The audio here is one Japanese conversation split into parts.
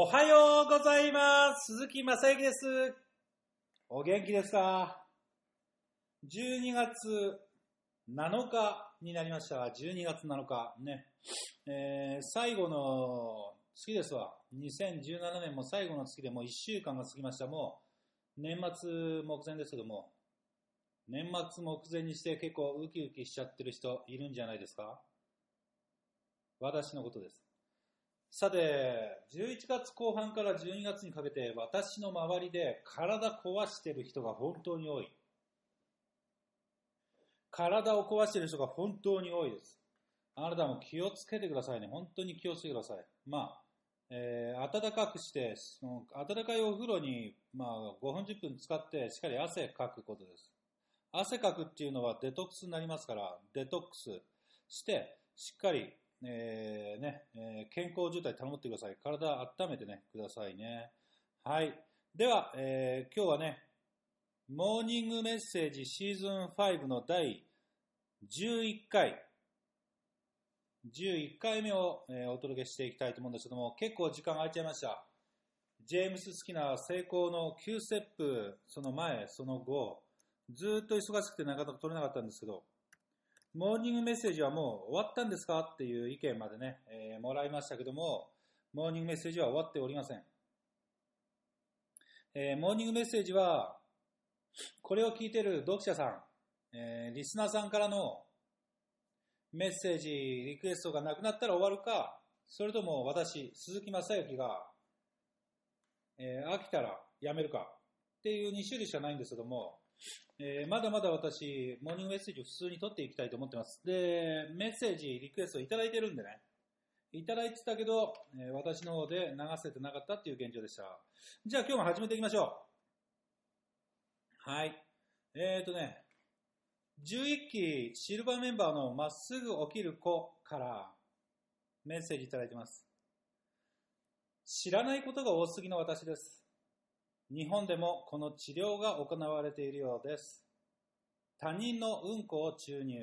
おはようございます。鈴木正幸です。お元気ですか ?12 月7日になりました。12月7日。ね。えー最後の月ですわ。2017年も最後の月でもう1週間が過ぎました。もう年末目前ですけども、年末目前にして結構ウキウキしちゃってる人いるんじゃないですか？私のことです。さて、11月後半から12月にかけて私の周りで体壊してる人が本当に多い。体を壊してる人が本当に多いです。あなたも気をつけてくださいね。本当に気をつけてください。まあ、えー暖かくして、その暖かいお風呂に、まあ、5分10分使ってしっかり汗かくことです。汗かくっていうのはデトックスになりますから、デトックスして、しっかり、えーね、えー健康状態保ってください。体温めてね、くださいね。はい。では、えー今日はね、モーニングメッセージシーズン5の第11回、11回目を、えーお届けしていきたいと思うんですけども、結構時間空いちゃいました。ジェームス・スキナー成功の9ステップ、その前、その後、ずっと忙しくてなかなか取れなかったんですけど、モーニングメッセージはもう終わったんですかっていう意見までね、えーもらいましたけども、モーニングメッセージは終わっておりません。えーモーニングメッセージは、これを聞いてる読者さん、えーリスナーさんからのメッセージ、リクエストがなくなったら終わるか、それとも私、鈴木正幸が、えー飽きたらやめるかっていう2種類しかないんですけども、えーまだまだ私、モーニングメッセージを普通に取っていきたいと思ってます。で、メッセージ、リクエストいただいてるんでね、いただいてたけど、えー私の方で流せてなかったっていう現状でした。じゃあ今日も始めていきましょう。はい。えーとね、11期シルバーメンバーのまっすぐ起きる子からメッセージいただいてます。知らないことが多すぎの私です。日本でもこの治療が行われているようです。他人のうんこを注入。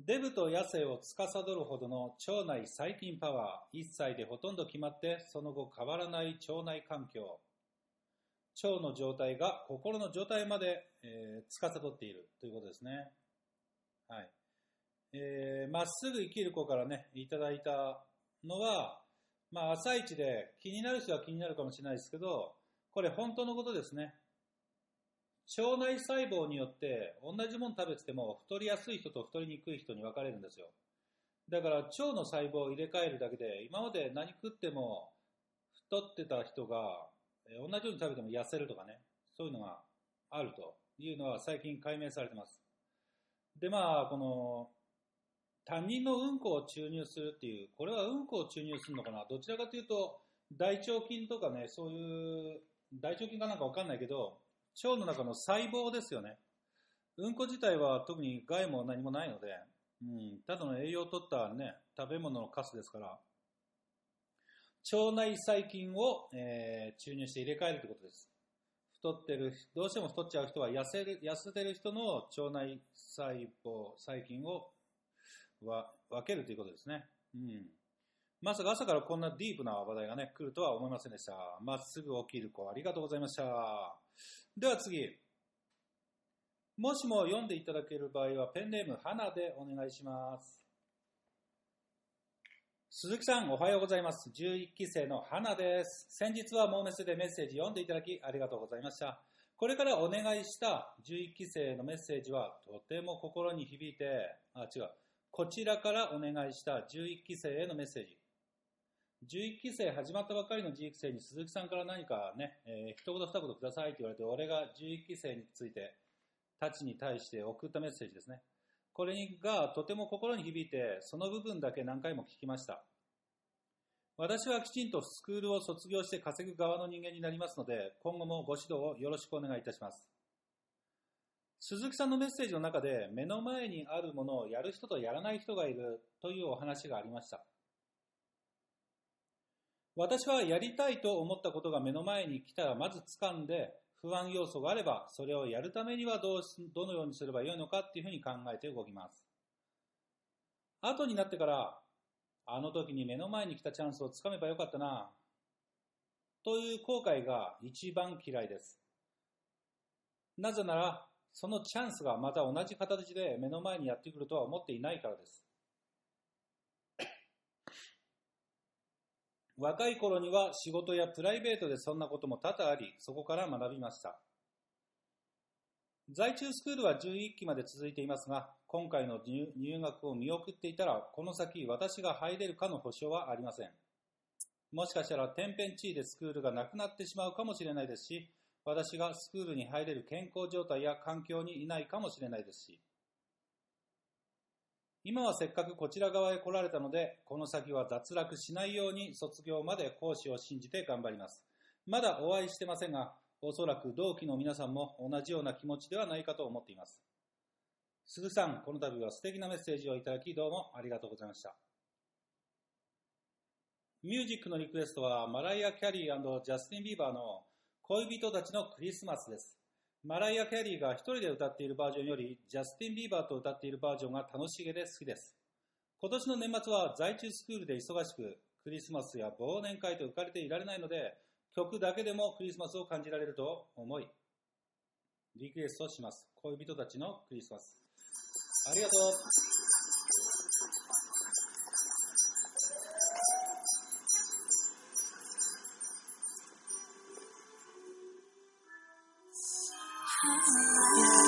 デブと野生を司るほどの腸内細菌パワー、1歳でほとんど決まって、その後変わらない腸内環境。腸の状態が心の状態まで、えー、司っているということですね。はい。えーまっすぐ生きる子からね、いただいたのは、まあ、朝一で気になる人は気になるかもしれないですけど、これ本当のことですね。腸内細胞によって同じもの食べてても太りやすい人と太りにくい人に分かれるんですよ。だから腸の細胞を入れ替えるだけで今まで何食っても太ってた人が同じように食べても痩せるとかね、そういうのがあるというのは最近解明されてます。で、まあ、この他人のうんこを注入するっていう、これはうんこを注入するのかな？どちらかというと、大腸菌とかね、そういう、大腸菌かなんかわかんないけど、腸の中の細胞ですよね。うんこ自体は特に害も何もないので、うん、ただの栄養を取ったね、食べ物のカスですから、腸内細菌を、えー注入して入れ替えるということです。太ってる、どうしても太っちゃう人は痩せる、痩せてる人の腸内細胞、細菌をわ分けるということですね。うん。まさか朝からこんなディープな話題がね、来るとは思いませんでした。まっすぐ起きる子、ありがとうございました。では次。もしも読んでいただける場合は、ペンネーム、花でお願いします。鈴木さん、おはようございます。11期生の花です。先日はモーメスでメッセージ読んでいただきありがとうございました。これからお願いした11期生のメッセージはとても心に響いて、あ、違う。こちらからお願いした11期生へのメッセージ。11期生始まったばかりの11期生に鈴木さんから何かね、えー一言二言くださいって言われて、俺が11期生について、たちに対して送ったメッセージですね。これがとても心に響いて、その部分だけ何回も聞きました。私はきちんとスクールを卒業して稼ぐ側の人間になりますので、今後もご指導をよろしくお願いいたします。鈴木さんのメッセージの中で、目の前にあるものをやる人とやらない人がいるというお話がありました。私はやりたいと思ったことが目の前に来たらまず掴んで、不安要素があれば、それをやるためにはどうどのようにすればよいのかっていうふうに考えて動きます。後になってから、あの時に目の前に来たチャンスをつかめばよかったな。という後悔が一番嫌いです。なぜなら、そのチャンスがまた同じ形で目の前にやってくるとは思っていないからです。若い頃には仕事やプライベートでそんなことも多々あり、そこから学びました。在中スクールは11期まで続いていますが、今回の入学を見送っていたら、この先私が入れるかの保証はありません。もしかしたら天変地異でスクールがなくなってしまうかもしれないですし、私がスクールに入れる健康状態や環境にいないかもしれないですし、今はせっかくこちら側へ来られたので、この先は脱落しないように卒業まで講師を信じて頑張ります。まだお会いしてませんが、おそらく同期の皆さんも同じような気持ちではないかと思っています。すぐさん、この度は素敵なメッセージをいただきどうもありがとうございました。ミュージックのリクエストはマライア・キャリージャスティン・ビーバーの恋人たちのクリスマスです。マライア・キャリーが一人で歌っているバージョンより、ジャスティン・ビーバーと歌っているバージョンが楽しげで好きです。今年の年末は在中スクールで忙しく、クリスマスや忘年会と浮かれていられないので、曲だけでもクリスマスを感じられると思い、リクエストします。恋人たちのクリスマス。ありがとう。Yeah.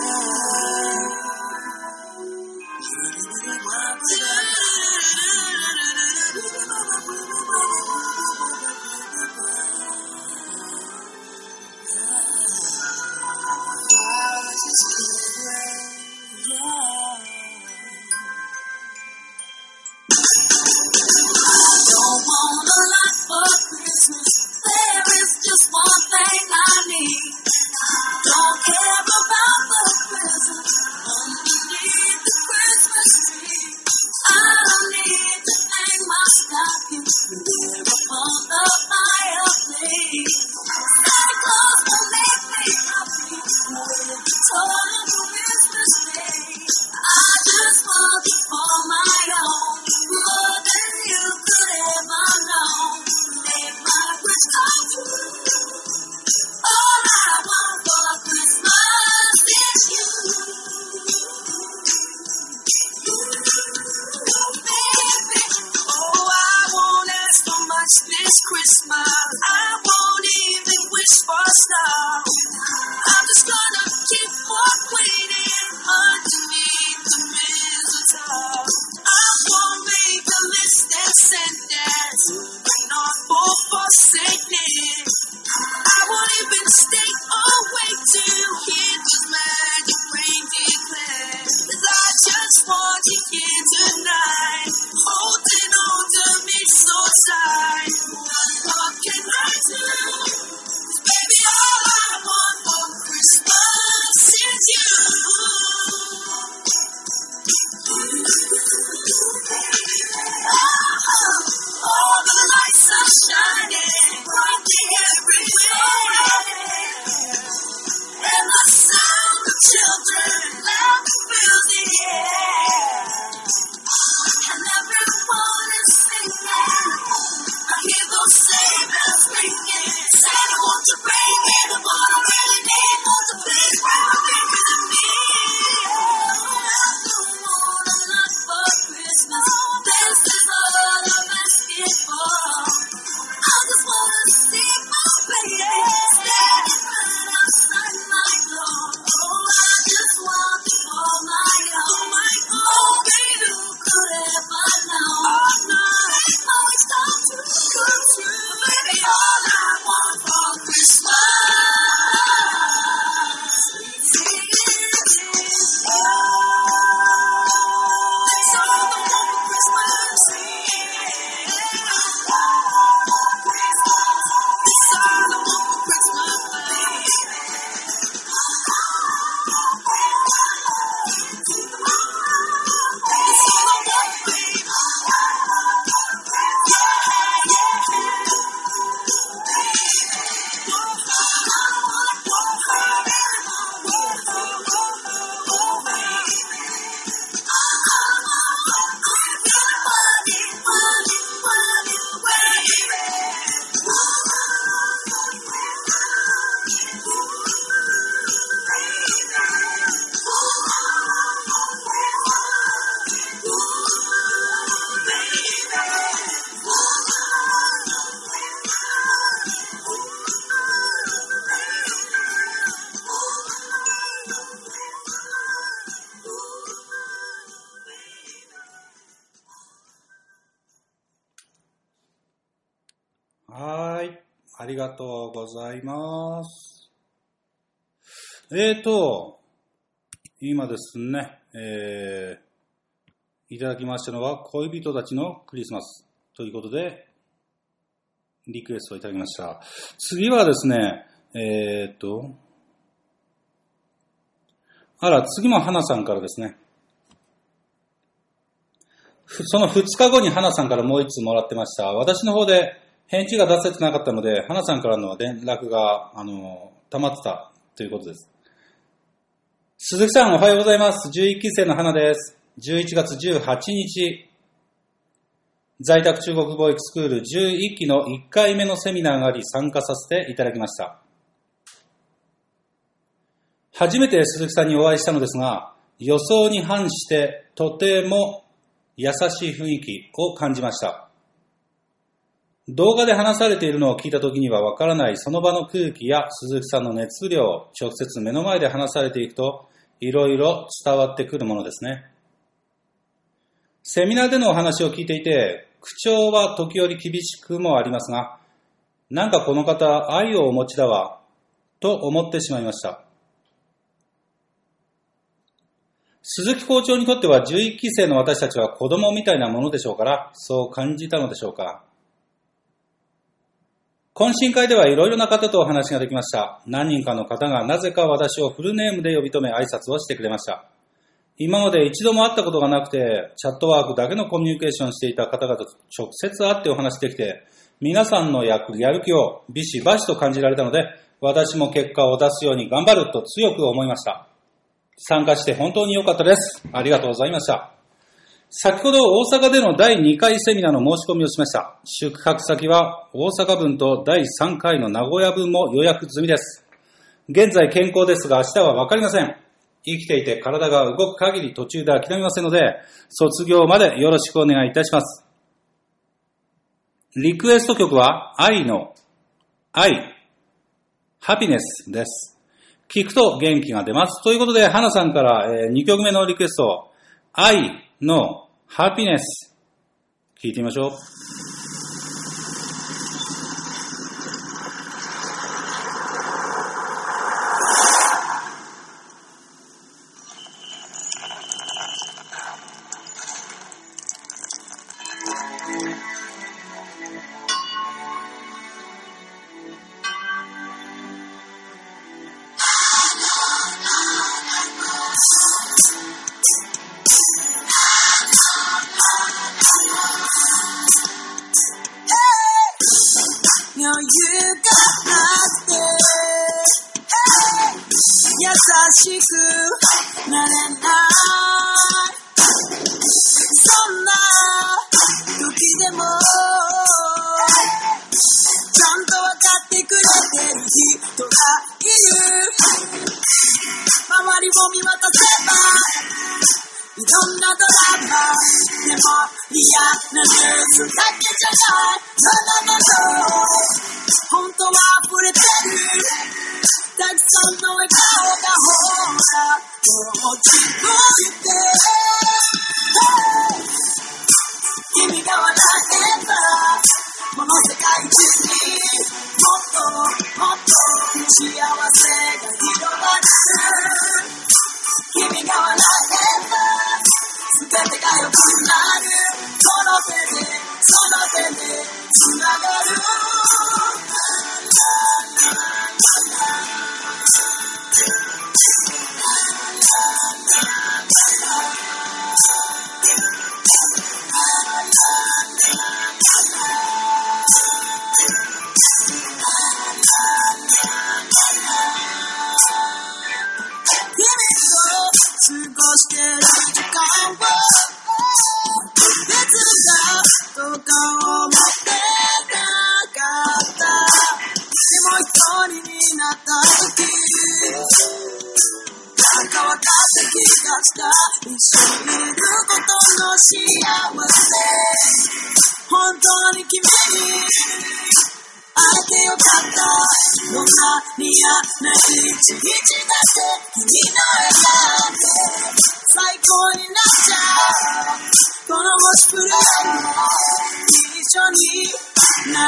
はい。ありがとうございます。えーと、今ですね、えー、いただきましたのは恋人たちのクリスマスということで、リクエストをいただきました。次はですね、えーと、あら、次も花さんからですね。その2日後に花さんからもう1通もらってました。私の方で返事が出せてなかったので、花さんからの連絡が、あの、溜まってたということです。鈴木さんおはようございます。11期生の花です。11月18日、在宅中国語育スクール11期の1回目のセミナーがあり参加させていただきました。初めて鈴木さんにお会いしたのですが、予想に反してとても優しい雰囲気を感じました。動画で話されているのを聞いた時にはわからないその場の空気や鈴木さんの熱量を、直接目の前で話されていくと、いろいろ伝わってくるものですね。セミナーでのお話を聞いていて、口調は時折厳しくもありますが、なんかこの方愛をお持ちだわ、と思ってしまいました。鈴木校長にとっては11期生の私たちは子供みたいなものでしょうから、そう感じたのでしょうか。懇親会ではいろいろな方とお話ができました。何人かの方がなぜか私をフルネームで呼び止め挨拶をしてくれました。今まで一度も会ったことがなくて、チャットワークだけのコミュニケーションしていた方々と直接会ってお話できて、皆さんのややる気をビシバシと感じられたので、私も結果を出すように頑張ると強く思いました。参加して本当に良かったです。ありがとうございました。先ほど大阪での第2回セミナーの申し込みをしました。宿泊先は大阪分と第3回の名古屋分も予約済みです。現在健康ですが明日はわかりません。生きていて体が動く限り途中で諦めませんので、卒業までよろしくお願いいたします。リクエスト曲は愛の愛、ハピネスです。聞くと元気が出ます。ということで、花さんから、2曲目のリクエスト、愛のハピネス。聞いてみましょう。素敵った一緒にいることの幸せ本当に君に会えてよかったどんなに嫌な一日だって君の笑顔で最高になっちゃうこの星プレイ一緒に眺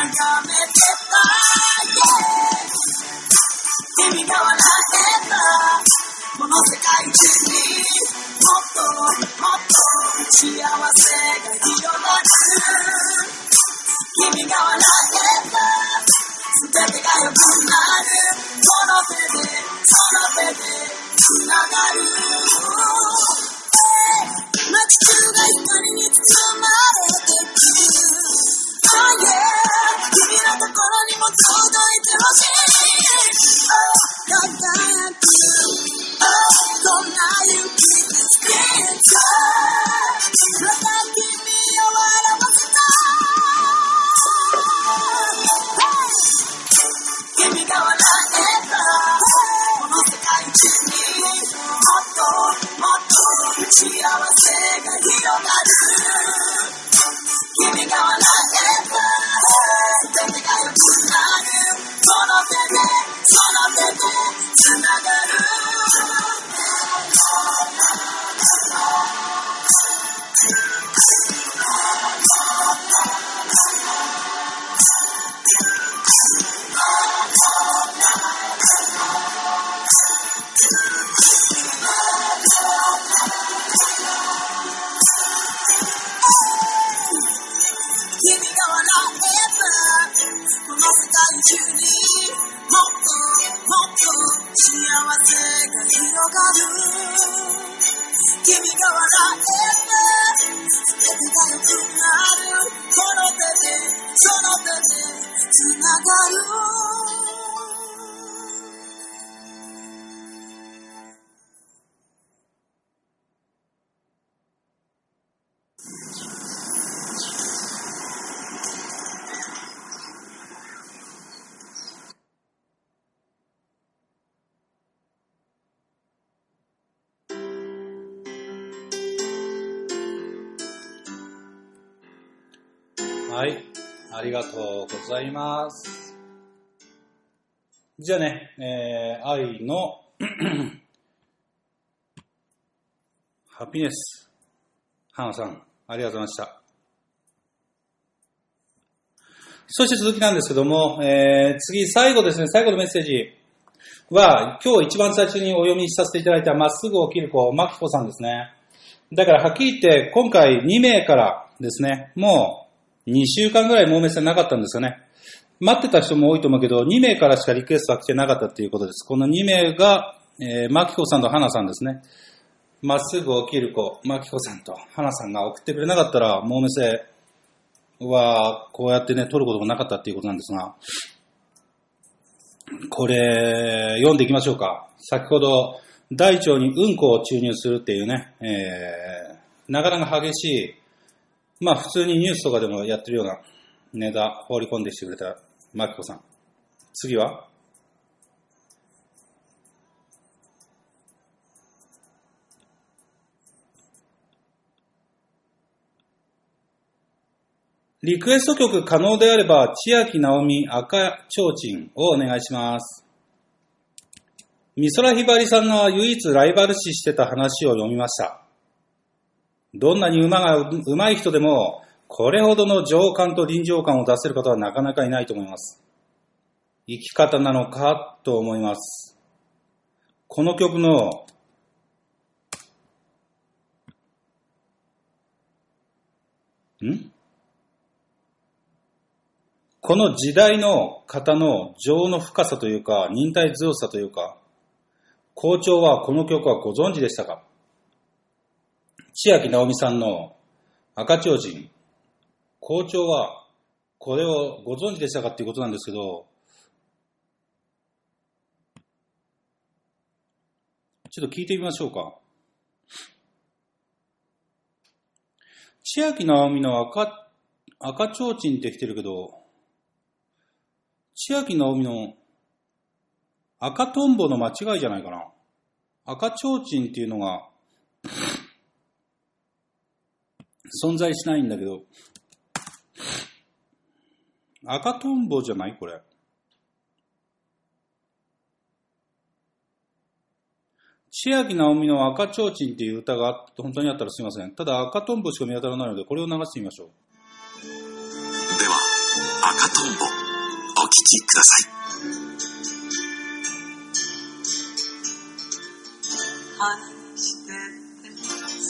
めてた、yeah、君が笑ってたこの世界中にもっともっと幸せが広がる君が笑えば全てが良くなるこの手でこの手でつながる街中が光に包まれてく Oh yeah 君のところにも届いてほしい Oh ございます。じゃあね、えー、愛の ハピネス。花さん、ありがとうございました。そして続きなんですけども、えー、次、最後ですね、最後のメッセージは、今日一番最初にお読みさせていただいた、まっすぐ起きる子、マキコさんですね。だから、はっきり言って、今回2名からですね、もう2週間ぐらいもうメッセージなかったんですよね。待ってた人も多いと思うけど、2名からしかリクエストが来てなかったっていうことです。この2名が、えー、マキコさんと花さんですね。まっすぐ起きる子、マキコさんと花さんが送ってくれなかったら、もうメッセは、こうやってね、取ることもなかったっていうことなんですが、これ、読んでいきましょうか。先ほど、大腸にうんこを注入するっていうね、えー、なかなか激しい、まあ普通にニュースとかでもやってるようなネタ放り込んできてくれたマキコさん。次は？リクエスト曲可能であれば、千秋直美赤ちょうちんをお願いします。美空ひばりさんが唯一ライバル視してた話を読みました。どんなに馬が上手い人でも、これほどの情感と臨場感を出せる方はなかなかいないと思います。生き方なのかと思います。この曲のん？この時代の方の情の深さというか、忍耐強さというか、校長はこの曲はご存知でしたか？千秋直美さんの赤ちょうちん。校長はこれをご存知でしたかっていうことなんですけど、ちょっと聞いてみましょうか。千秋直美の赤、赤ちょうちんって来てるけど、千秋直美の赤とんぼの間違いじゃないかな。赤ちょうちんっていうのが存在しないんだけど、赤とんぼじゃない？これ。千秋直美の赤ちょうちんっていう歌が本当にあったらすいません。ただ赤とんぼしか見当たらないので、これを流してみましょう。では赤とんぼお聴きください花にして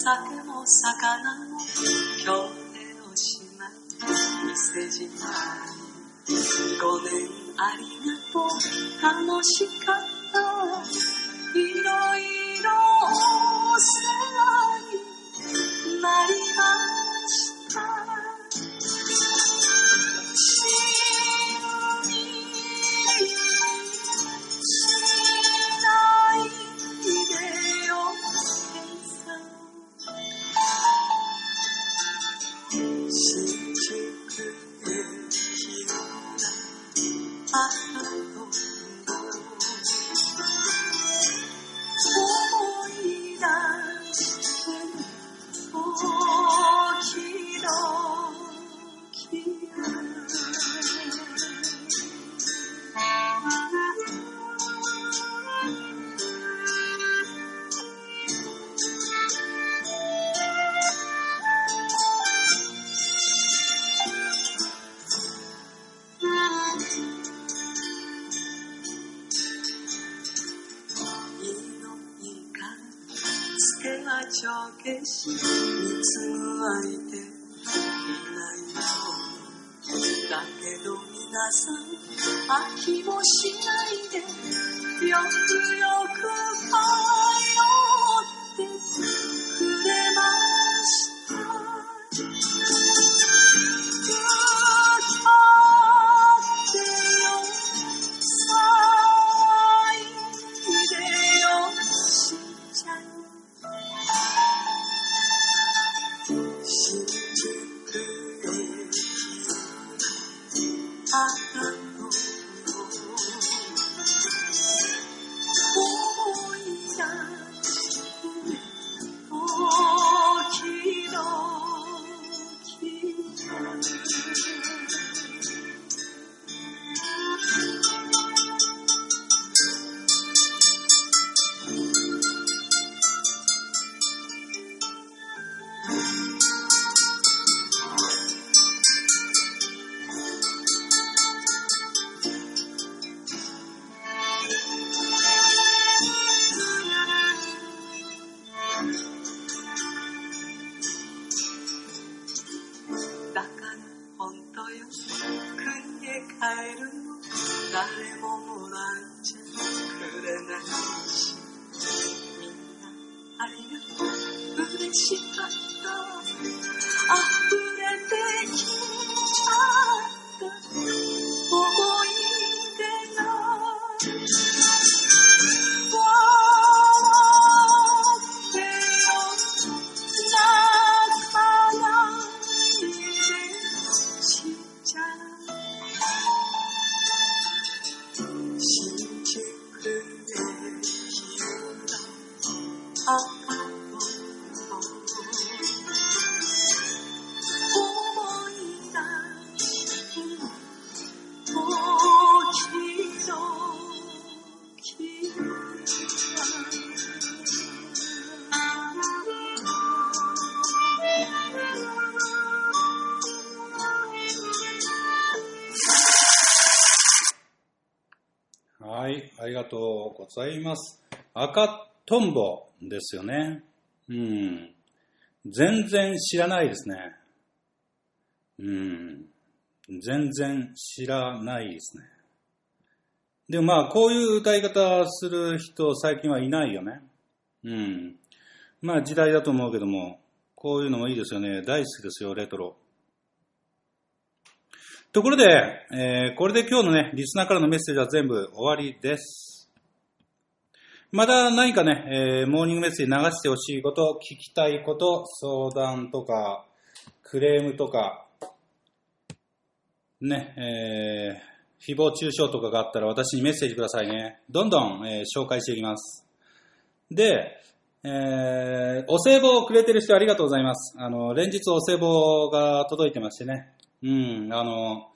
酒も魚も今日でおしまい。店じまい5年ありがとう。楽しかっ帳消し見つむ相手いないようにだけど皆さん飽きもしないで。よくよくございます。赤とんぼですよね。うん。全然知らないですね。うん。全然知らないですね。でもまあ、こういう歌い方する人最近はいないよね。うん。まあ時代だと思うけども、こういうのもいいですよね。大好きですよ、レトロ。ところで、えーこれで今日のね、リスナーからのメッセージは全部終わりです。また何かね、えーモーニングメッセージ流してほしいこと、聞きたいこと、相談とか、クレームとか、ね、えー誹謗中傷とかがあったら私にメッセージくださいね。どんどん、えー紹介していきます。で、えーお歳暮をくれてる人ありがとうございます。あの、連日お歳暮が届いてましてね。うん、あの、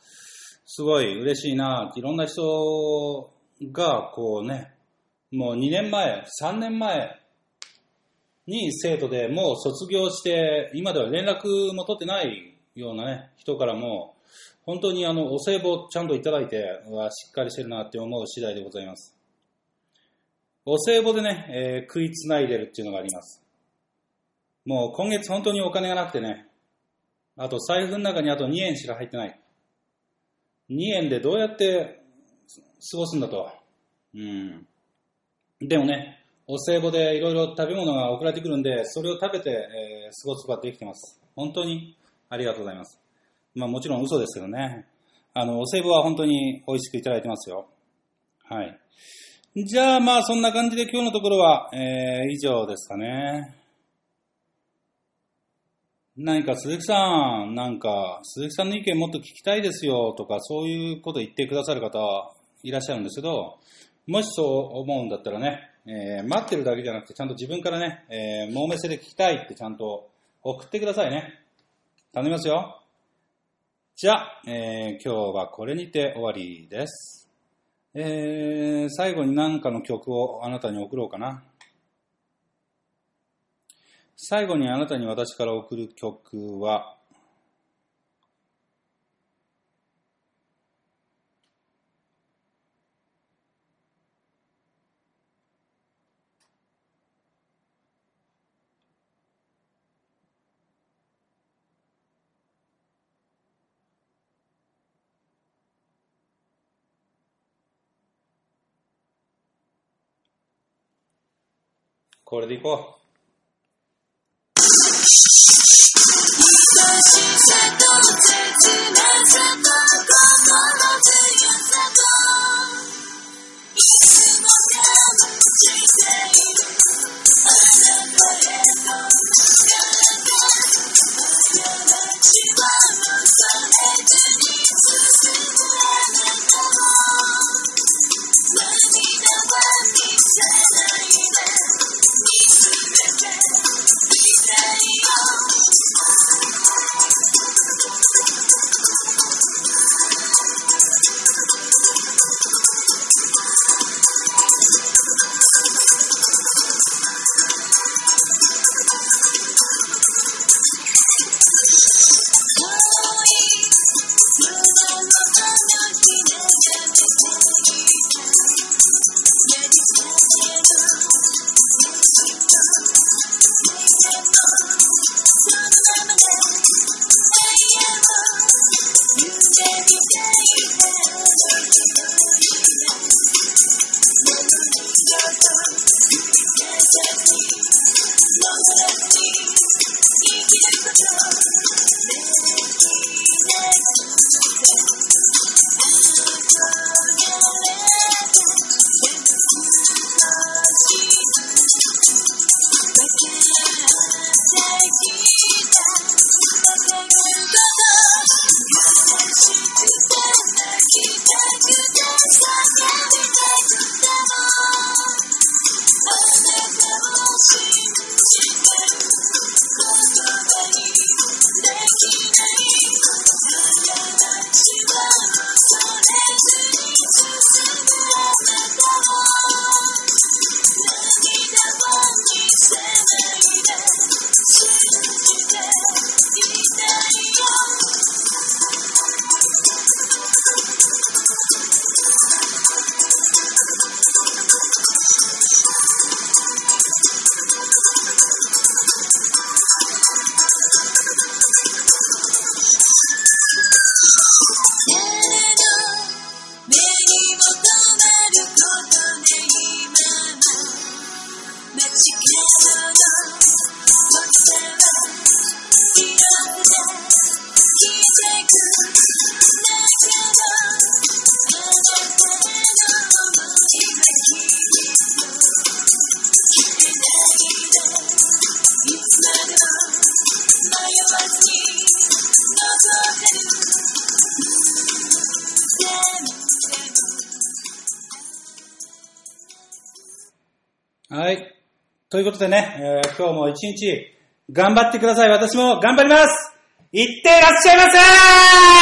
すごい嬉しいな。いろんな人が、こうね、もう2年前、3年前に生徒でもう卒業して、今では連絡も取ってないようなね、人からも、本当にあの、お歳暮ちゃんといただいて、うわしっかりしてるなって思う次第でございます。お歳暮でね、えー食いつないでるっていうのがあります。もう今月本当にお金がなくてね、あと財布の中にあと2円しか入ってない。2円でどうやって過ごすんだと。うん。でもね、お歳暮でいろいろ食べ物が送られてくるんで、それを食べて、えー過ごすことができてます。本当にありがとうございます。まあもちろん嘘ですけどね。あの、お歳暮は本当に美味しくいただいてますよ。はい。じゃあまあそんな感じで今日のところは、えー以上ですかね。何か鈴木さん、なんか鈴木さんの意見もっと聞きたいですよとかそういうこと言ってくださる方いらっしゃるんですけど、もしそう思うんだったらね、えー待ってるだけじゃなくてちゃんと自分からね、えー、もうめせで聞きたいってちゃんと送ってくださいね。頼みますよ。じゃあ、えー今日はこれにて終わりです。えー最後に何かの曲をあなたに送ろうかな。最後にあなたに私から送る曲は、こいうことでね、えー今日も一日頑張ってください。私も頑張りますいってらっしゃいませ